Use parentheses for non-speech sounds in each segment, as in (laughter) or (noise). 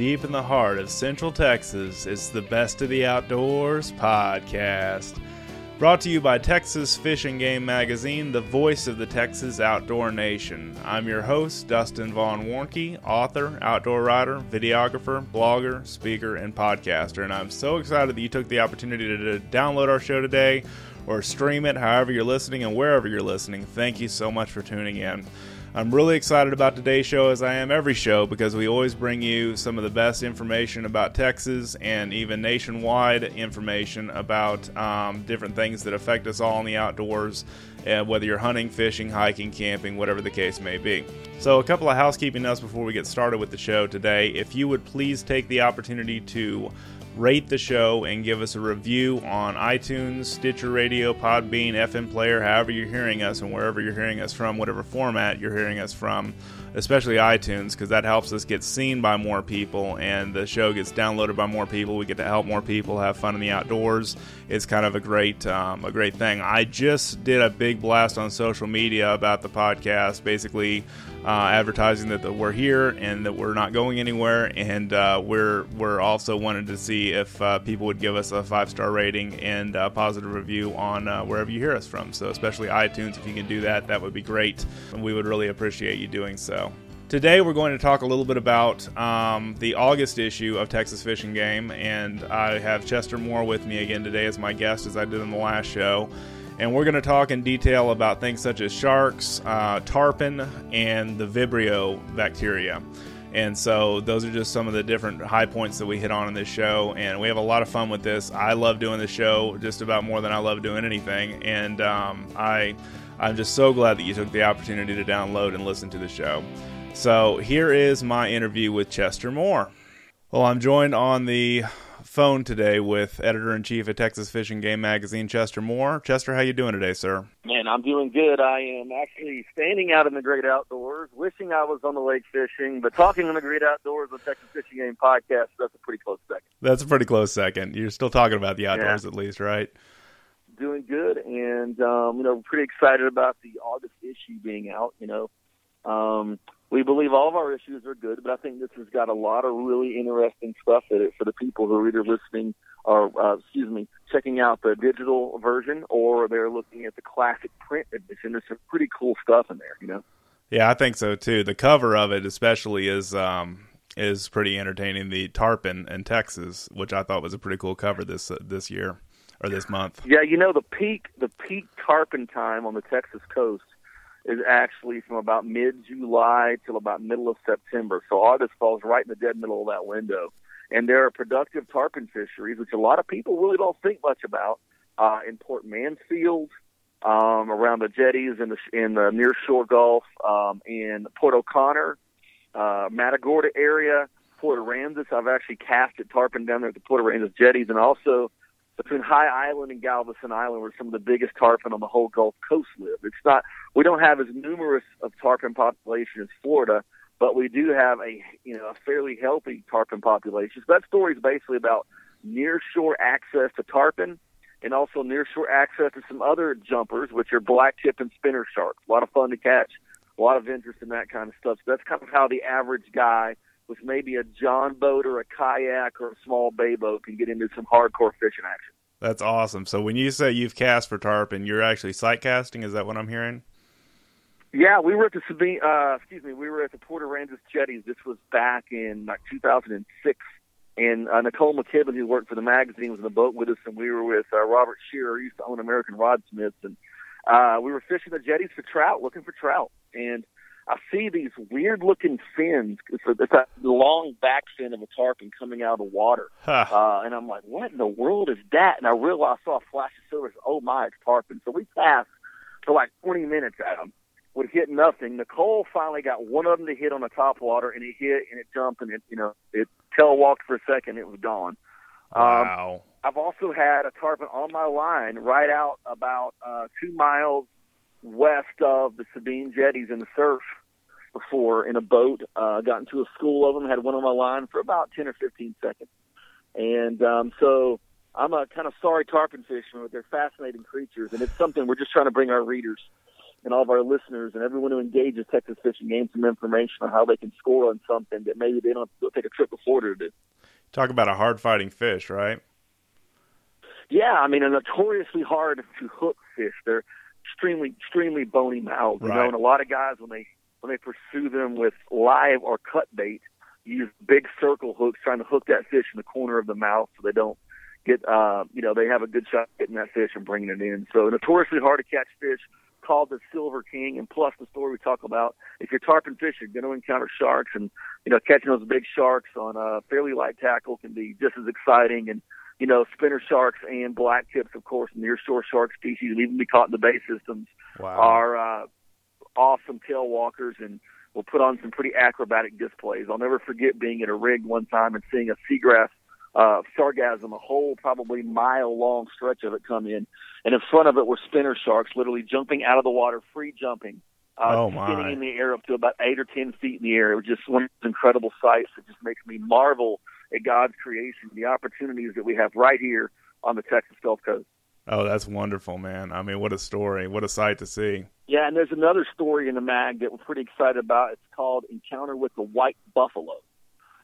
deep in the heart of Central Texas, it's the Best of the Outdoors podcast. Brought to you by Texas Fish and Game Magazine, the voice of the Texas outdoor nation. I'm your host, Dustin Vaughn Warnke, author, outdoor writer, videographer, blogger, speaker, and podcaster. And I'm so excited that you took the opportunity to download our show today or stream it however you're listening and wherever you're listening. Thank you so much for tuning in. I'm really excited about today's show, as I am every show, because we always bring you some of the best information about Texas and even nationwide information about um, different things that affect us all in the outdoors, uh, whether you're hunting, fishing, hiking, camping, whatever the case may be. So, a couple of housekeeping notes before we get started with the show today. If you would please take the opportunity to rate the show and give us a review on iTunes, Stitcher Radio, Podbean, FM Player, however you're hearing us, and wherever you're hearing us from, whatever format you're hearing us from, especially iTunes, because that helps us get seen by more people and the show gets downloaded by more people. We get to help more people have fun in the outdoors. It's kind of a great, um, a great thing. I just did a big blast on social media about the podcast, basically uh, advertising that, we're here and that we're not going anywhere, and uh, we're we're also wanted to see if uh, people would give us a five star rating and a positive review on uh, wherever you hear us from. So especially iTunes, if you can do that, that would be great, we would really appreciate you doing so. Today, we're going to talk a little bit about um, the August issue of Texas Fish and Game, and I have Chester Moore with me again today as my guest, as I did in the last show and we're going to talk in detail about things such as sharks, uh, tarpon, and the Vibrio bacteria. And so those are just some of the different high points that we hit on in this show, and we have a lot of fun with this. I love doing the show just about more than I love doing anything, and um, I I'm just so glad that you took the opportunity to download and listen to the show. So here is my interview with Chester Moore. Well, I'm joined on the phone today with editor in chief of Texas Fish and Game Magazine, Chester Moore. Chester, how you doing today, sir? Man, I'm doing good. I am actually standing out in the great outdoors, wishing I was on the lake fishing, but talking in the great outdoors with Texas Fish and Game podcast. That's a pretty close second. That's a pretty close second. You're still talking about the outdoors, yeah. at least, right? Doing good, and um, you know, pretty excited about the August issue being out. You know, um, we believe all of our issues are good, but I think this has got a lot of really interesting stuff in it for the people who are either listening or, uh, excuse me, checking out the digital version or they're looking at the classic print edition. There's some pretty cool stuff in there, you know? Yeah, I think so too. The cover of it, especially, is um, is pretty entertaining. The tarpon in Texas, which I thought was a pretty cool cover this uh, this year or this month. Yeah, you know the peak the peak tarpon time on the Texas coast is actually from about mid July till about middle of September. So August falls right in the dead middle of that window. And there are productive tarpon fisheries, which a lot of people really don't think much about, uh, in Port Mansfield, um, around the jetties in the in the near shore Gulf, um, in Port O'Connor, uh, Matagorda area, Port Aransas. I've actually casted tarpon down there at the Port Aransas jetties, and also between High Island and Galveston Island, where some of the biggest tarpon on the whole Gulf Coast live. It's not we don't have as numerous of tarpon population as Florida, but we do have a you know a fairly healthy tarpon population. So that story is basically about nearshore access to tarpon and also nearshore access to some other jumpers, which are black tip and spinner sharks. A lot of fun to catch, a lot of interest in that kind of stuff. So that's kind of how the average guy with maybe a John boat or a kayak or a small bay boat can get into some hardcore fishing action. That's awesome. So when you say you've cast for tarpon, you're actually sight casting. Is that what I'm hearing? Yeah, we were at the Sabine. Uh, excuse me, we were at the Port Aransas jetties. This was back in like 2006, and uh, Nicole McKibben, who worked for the magazine, was in the boat with us, and we were with uh, Robert Shearer, who used to own American Rodsmiths, and uh, we were fishing the jetties for trout, looking for trout, and I see these weird looking fins. It's a, it's a long back fin of a tarpon coming out of the water. Huh. Uh, and I'm like, what in the world is that? And I realized I saw a flash of silver. Oh my, it's tarpon. So we passed for like 20 minutes at them. Would hit nothing. Nicole finally got one of them to hit on the top water, and it hit, and it jumped, and it, you know, it tail walked for a second. It was gone. Um, wow. Um, I've also had a tarpon on my line right out about uh, two miles west of the Sabine jetties in the surf before in a boat. Uh, got into a school of them, had one on my line for about 10 or 15 seconds. And um, so I'm a kind of sorry tarpon fisherman, but they're fascinating creatures, and it's something we're just trying to bring our readers and all of our listeners and everyone who engages Texas Fish and Game some information on how they can score on something that maybe they don't have to take a trip to Florida to do. Talk about a hard fighting fish, right? Yeah, I mean, a notoriously hard to hook fish. They're extremely, extremely bony mouths. You Right. know, and a lot of guys when they when they pursue them with live or cut bait, use big circle hooks trying to hook that fish in the corner of the mouth so they don't get, uh, you know, they have a good shot getting that fish and bringing it in. So notoriously hard to catch fish, called the Silver King, and plus the story we talk about. If you're tarpon fishing, you're going to encounter sharks, and you know, catching those big sharks on a fairly light tackle can be just as exciting. And you know, spinner sharks and black tips, of course, near shore shark species, and even be caught in the bay systems Wow. are uh, awesome tail walkers and will put on some pretty acrobatic displays. I'll never forget being at a rig one time and seeing a seagrass uh, sargassum, a whole probably mile long stretch of it come in, and in front of it were spinner sharks, literally jumping out of the water, free jumping. Uh, Oh, my. spinning in the air up to about eight or ten feet in the air. It was just one of those incredible sights that just makes me marvel at God's creation, the opportunities that we have right here on the Texas Gulf Coast. Oh, that's wonderful, man. I mean, what a story. What a sight to see. Yeah, and there's another story in the mag that we're pretty excited about. It's called Encounter with the White Buffalo,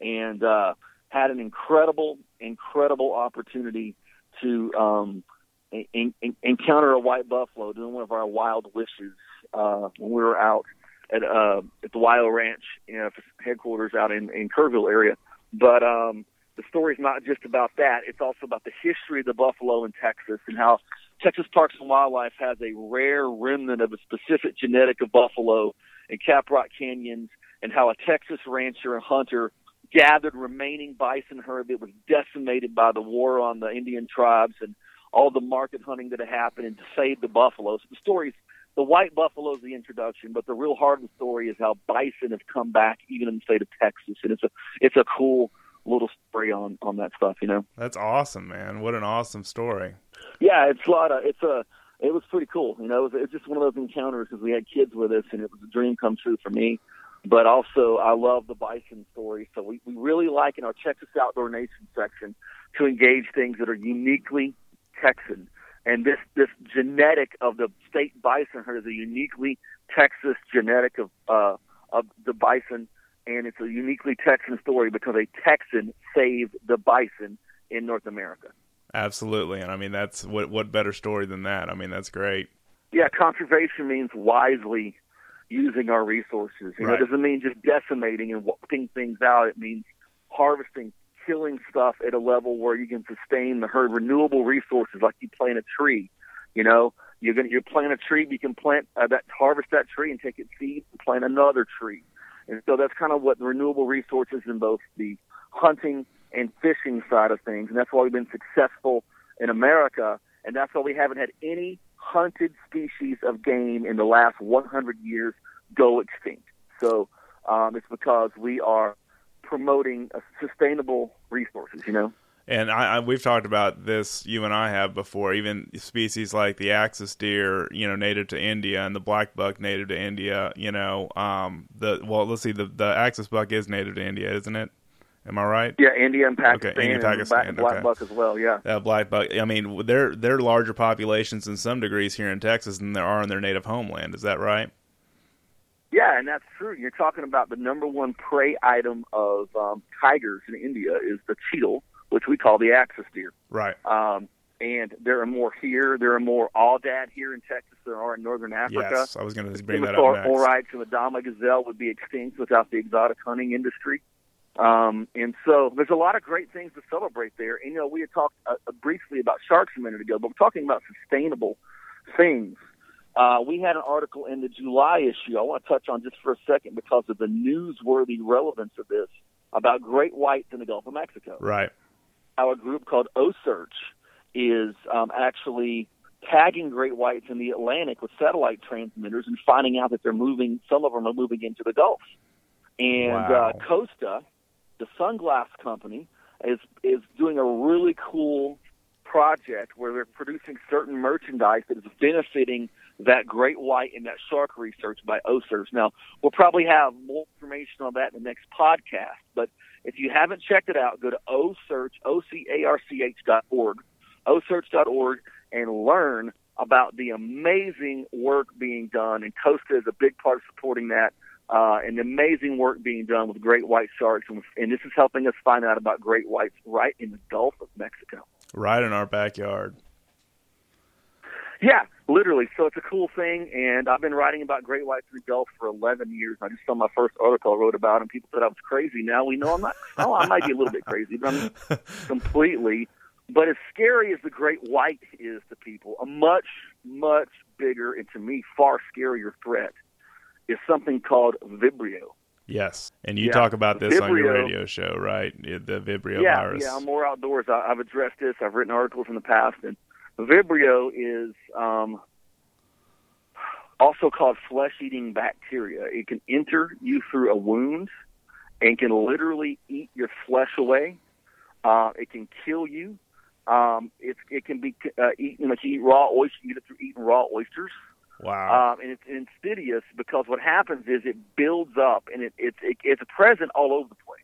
and uh, had an incredible, incredible opportunity to um, in, in, encounter a white buffalo doing one of our wild wishes uh, when we were out at uh, at the Wild Ranch you know, headquarters out in in Kerrville area. But um, the story's not just about that; it's also about the history of the buffalo in Texas and how Texas Parks and Wildlife has a rare remnant of a specific genetic of buffalo in Caprock Canyons, and how a Texas rancher and hunter gathered remaining bison herd that was decimated by the war on the Indian tribes and all the market hunting that had happened and to save the buffaloes. The story's the white buffalo is the introduction, but the real heart of the story is how bison have come back even in the state of Texas, and it's a it's a cool little story on on that stuff, you know. That's awesome, man. What an awesome story. Yeah, it's a lot of it's a it was pretty cool. You know, it was, it was just one of those encounters because we had kids with us, and it was a dream come true for me. But also, I love the bison story. So we, we really like in our Texas Outdoor Nation section to engage things that are uniquely Texan. And this this genetic of the state bison herd is a uniquely Texas genetic of uh, of the bison, and it's a uniquely Texan story because a Texan saved the bison in North America. Absolutely. And I mean, that's what what better story than that? I mean, that's great. Yeah, conservation means wisely using our resources. You know, it doesn't mean just decimating and wiping things out. It means harvesting, killing stuff at a level where you can sustain the herd. Renewable resources, like you plant a tree. You know, you're gonna you plant a tree, you can plant uh, that, harvest that tree and take its seed and plant another tree. And so that's kind of what the renewable resources in both the hunting and fishing side of things. And that's why we've been successful in America. And that's why we haven't had any hunted species of game in the last 100 years go extinct. So um, it's because we are promoting sustainable resources, you know? And I, I we've talked about this you and I have before. Even species like the axis deer, you know, native to India, and the black buck native to India. You know, um, the well, let's see, the the axis buck is native to India, isn't it? Am I right? Yeah, India and Pakistan, okay, India, and Pakistan, black, black okay. buck as well, yeah. That black buck. I mean, they're they're larger populations in some degrees here in Texas than there are in their native homeland. Is that right? Yeah, and that's true. You're talking about the number one prey item of um, tigers in India is the cheetal, which we call the axis deer. Right. Um, and there are more here. There are more aoudad here in Texas than there are in northern Africa. Yes, I was going to bring that up next. Orites and the Dama gazelle would be extinct without the exotic hunting industry. Um, and so there's a lot of great things to celebrate there. And, you know, we had talked uh, briefly about sharks a minute ago, but we're talking about sustainable things. Uh, we had an article in the July issue I want to touch on just for a second because of the newsworthy relevance of this about great whites in the Gulf of Mexico Right. How a group called OCEARCH is um, actually tagging great whites in the Atlantic with satellite transmitters and finding out that they're moving. Some of them are moving into the Gulf. And Wow. uh, Costa, the sunglass company, is is doing a really cool project where they're producing certain merchandise that is benefiting that great white and that shark research by OCEARCH. Now, we'll probably have more information on that in the next podcast, but if you haven't checked it out, go to OCEARCH, O-C-A-R-C-H dot org, OCEARCH dot org, and learn about the amazing work being done, and Costa is a big part of supporting that. Uh, and amazing work being done with great white sharks, and, and this is helping us find out about great whites right in the Gulf of Mexico. Right in our backyard. Yeah, literally. So it's a cool thing, and I've been writing about great in the Gulf for 11 years. I just saw my first article I wrote about, and people said I was crazy. Now we know I'm not. (laughs) Oh, I might be a little bit crazy, but I'm (laughs) completely. But as scary as the great white is to people, a much, much bigger and to me far scarier threat is something called Vibrio. Yes, and you Yeah. talk about this on your radio show, right? The Vibrio yeah, virus. yeah. I'm more outdoors. I, I've addressed this. I've written articles in the past, and Vibrio is um, also called flesh-eating bacteria. It can enter you through a wound and can literally eat your flesh away. Uh, it can kill you. Um, it, it can be uh, eaten like you eat raw oysters. You get it through eating raw oysters. wow. Um, and it's insidious because what happens is it builds up and it, it, it, it's present all over the place.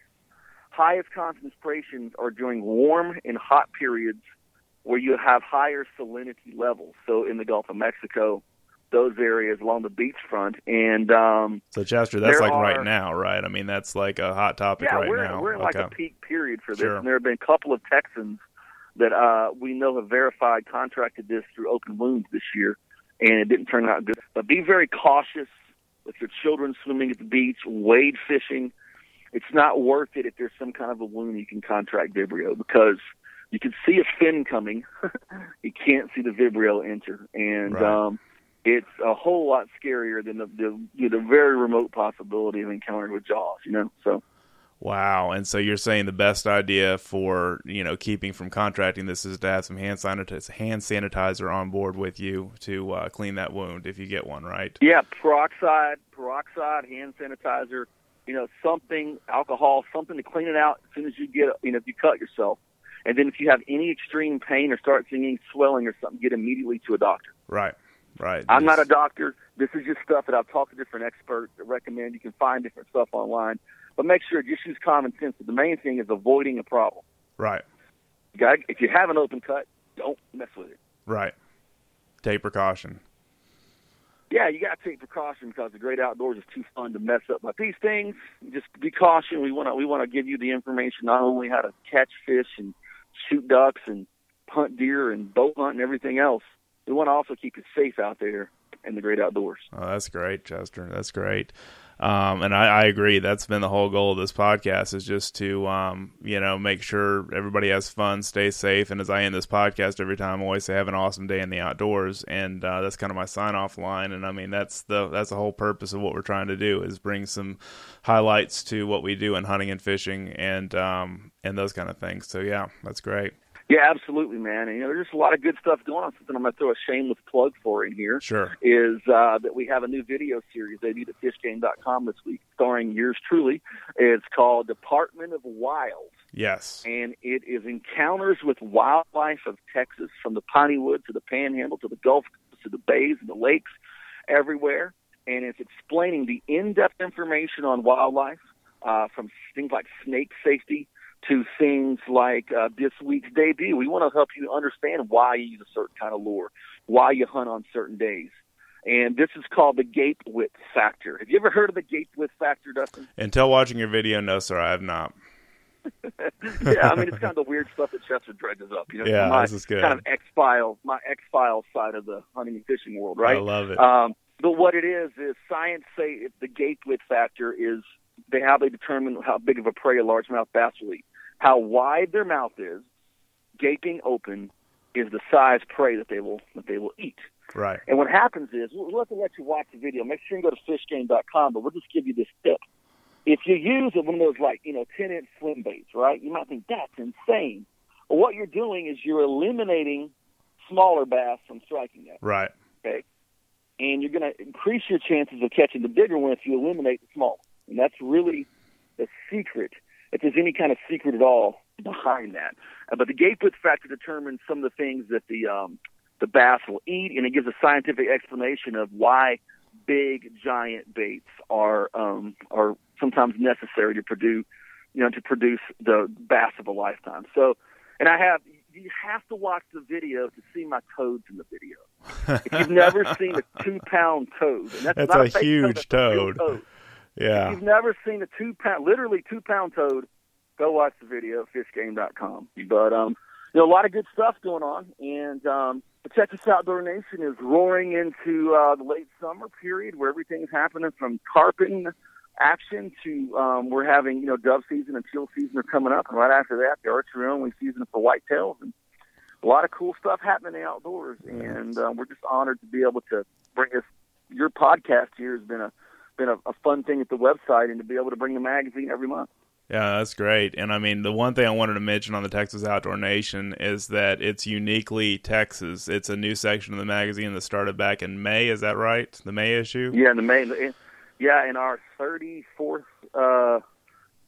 Highest concentrations are during warm and hot periods where you have higher salinity levels. So in the Gulf of Mexico, those areas along the beachfront, and um, so Chester, that's like right now, right? I mean, that's like a hot topic yeah, right we're now. we're in like a peak period for this, Sure. and there have been a couple of Texans that uh, we know have verified contracted this through open wounds this year, and it didn't turn out good. But be very cautious with your children swimming at the beach, wade fishing. It's not worth it if there's some kind of a wound you can contract Vibrio because you can see a fin coming, (laughs) you can't see the Vibrio enter, and Right. um, it's a whole lot scarier than the the, you know, the very remote possibility of encountering with Jaws. You know, so. Wow. And so you're saying the best idea for, you know, keeping from contracting this is to have some hand sanitizer, hand sanitizer on board with you to uh, clean that wound if you get one, right? Yeah, peroxide, peroxide, hand sanitizer, you know, something, alcohol, something to clean it out as soon as you get, you know, if you cut yourself. And then if you have any extreme pain or start seeing any swelling or something, get immediately to a doctor. Right. Right. I'm not a doctor. This is just stuff that I've talked to different experts that recommend. You can find different stuff online, but make sure just use common sense. The main thing is avoiding a problem. Right. You if you have an open cut, don't mess with it. Right. Take precaution. yeah, you got to take precaution because the great outdoors is too fun to mess up. But these things, just be caution. We want to we want to give you the information not only how to catch fish and shoot ducks and hunt deer and boat hunt and everything else. We want to also keep it safe out there in the great outdoors. Oh, that's great, Chester. That's great. Um, and I, I agree. That's been the whole goal of this podcast is just to, um, you know, make sure everybody has fun, stay safe. And as I end this podcast every time, I always say, have an awesome day in the outdoors. And, uh, that's kind of my sign off line. And I mean, that's the, that's the whole purpose of what we're trying to do is bring some highlights to what we do in hunting and fishing and, um, and those kind of things. So yeah, that's great. Yeah, absolutely, man. And you know, there's just a lot of good stuff going on. Something I'm going to throw a shameless plug for in here. Sure. is uh, that we have a new video series they debuted at fishgame.com this week, starring yours truly. It's called Department of Wild, Yes. and it is encounters with wildlife of Texas, from the piney wood to the panhandle to the Gulf to the bays and the lakes, everywhere. And it's explaining the in-depth information on wildlife, uh, from things like snake safety to things like uh, this week's debut. We want to help you understand why you use a certain kind of lure, why you hunt on certain days. And this is called the gape width factor. Have you ever heard of the gape width factor, Dustin? Until watching your video, no, sir, I have not. (laughs) yeah, I mean it's kind of the weird stuff that Chester dredges up. You know, Yeah, my this is good. kind of X files, my X files side of the hunting and fishing world, right? I love it. Um, but what it is is science say the gape width factor is they how they determine how big of a prey a largemouth bass will eat. How wide their mouth is, gaping open, is the size prey that they will that they will eat. right. And what happens is we'll, have to let you watch the video. Make sure you go to fishgame.com, but we'll just give you this tip. If you use one of those like you know ten inch swim baits, right? You might think that's insane. But what you're doing is you're eliminating smaller bass from striking that Right. okay? And you're going to increase your chances of catching the bigger one if you eliminate the small. And that's really the secret, if there's any kind of secret at all behind that. Uh, but the width factor determines some of the things that the um, the bass will eat, and it gives a scientific explanation of why big giant baits are um, are sometimes necessary to produce, you know, to produce the bass of a lifetime. So, and I have you have to watch the video to see my toads in the video. if you've never seen a (laughs) two pound toad, and that's, that's a, a huge toad, toad. Yeah. If you've never seen a two pound, literally two pound toad, go watch the video at fishgame.com. But um, you know, a lot of good stuff going on, and um, the Texas Outdoor Nation is roaring into uh, the late summer period where everything's happening from carping action to um, we're having you know dove season and teal season are coming up, and right after that, the archery only season for whitetails, and a lot of cool stuff happening in the outdoors. And uh, we're just honored to be able to bring us your podcast here has been a been a, a fun thing at the website, and to be able to bring the magazine every month. Yeah, that's great. And I mean, the one thing I wanted to mention on the Texas Outdoor Nation is that it's uniquely Texas. It's a new section of the magazine that started back in May. Is that right? The May issue? Yeah, the May. Yeah, in our 34th, uh,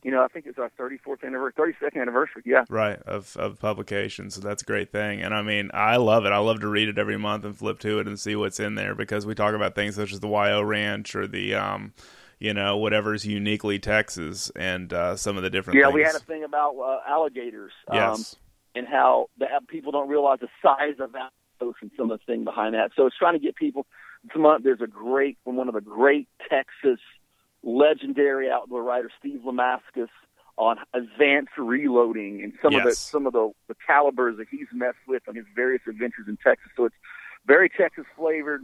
you know, I think it's our 34th anniversary, 32nd anniversary. Yeah. Right of of publication. So that's a great thing. And I mean, I love it. I love to read it every month and flip to it and see what's in there because we talk about things such as the YO Ranch or the um you know, whatever's uniquely Texas and uh, some of the different yeah, things. we had a thing about uh, alligators. Yes. Um, and how the, people don't realize the size of that and some of the thing behind that. So it's trying to get people. This month, there's a great, one of the great Texas legendary outdoor writer, Steve LaMascus, on advanced reloading and some yes. of the some of the, the calibers that he's messed with on his various adventures in Texas. So it's very Texas flavored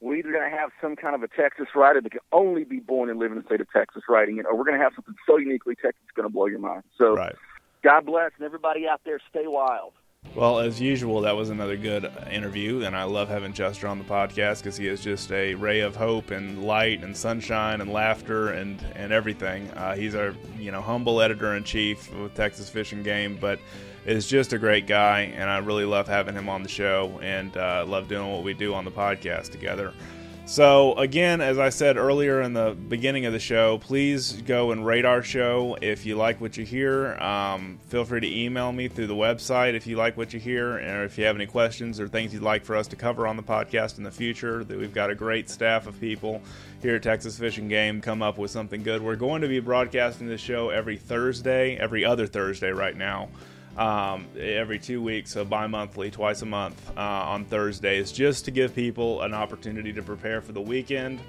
we're either going to have some kind of a Texas writer that can only be born and live in the state of Texas writing it, or we're going to have something so uniquely Texas it's going to blow your mind. So, right. God bless, and everybody out there, stay wild. Well, as usual, that was another good interview, and I love having Chester on the podcast because he is just a ray of hope and light and sunshine and laughter and and everything. Uh, he's our you know humble editor in chief with Texas Fish and Game, but is just a great guy, and I really love having him on the show and uh, love doing what we do on the podcast together. So, again, as I said earlier in the beginning of the show, please go and rate our show. If you like what you hear, um, feel free to email me through the website if you like what you hear, or if you have any questions or things you'd like for us to cover on the podcast in the future. That we've got a great staff of people here at Texas Fish and Game come up with something good. We're going to be broadcasting this show every Thursday, every other Thursday right now um, every two weeks, so bi monthly, twice a month uh, on Thursdays, just to give people an opportunity to prepare for the weekend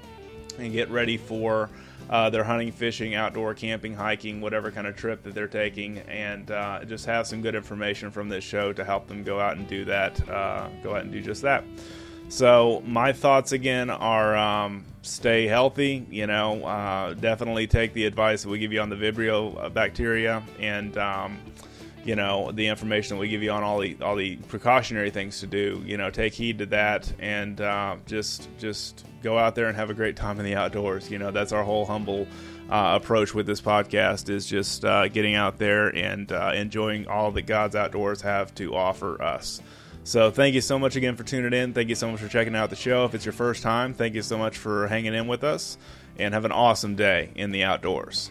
and get ready for uh, their hunting, fishing, outdoor camping, hiking, whatever kind of trip that they're taking, and uh, just have some good information from this show to help them go out and do that, uh, go out and do just that. So my thoughts again are um, stay healthy. You know, uh, definitely take the advice that we give you on the Vibrio bacteria and. Um, you know the information that we give you on all the all the precautionary things to do. You know, take heed to that and uh, just just go out there and have a great time in the outdoors. You know, that's our whole humble uh, approach with this podcast is just uh, getting out there and uh, enjoying all that God's outdoors have to offer us. So thank you so much again for tuning in. Thank you so much for checking out the show. If it's your first time, thank you so much for hanging in with us, and have an awesome day in the outdoors.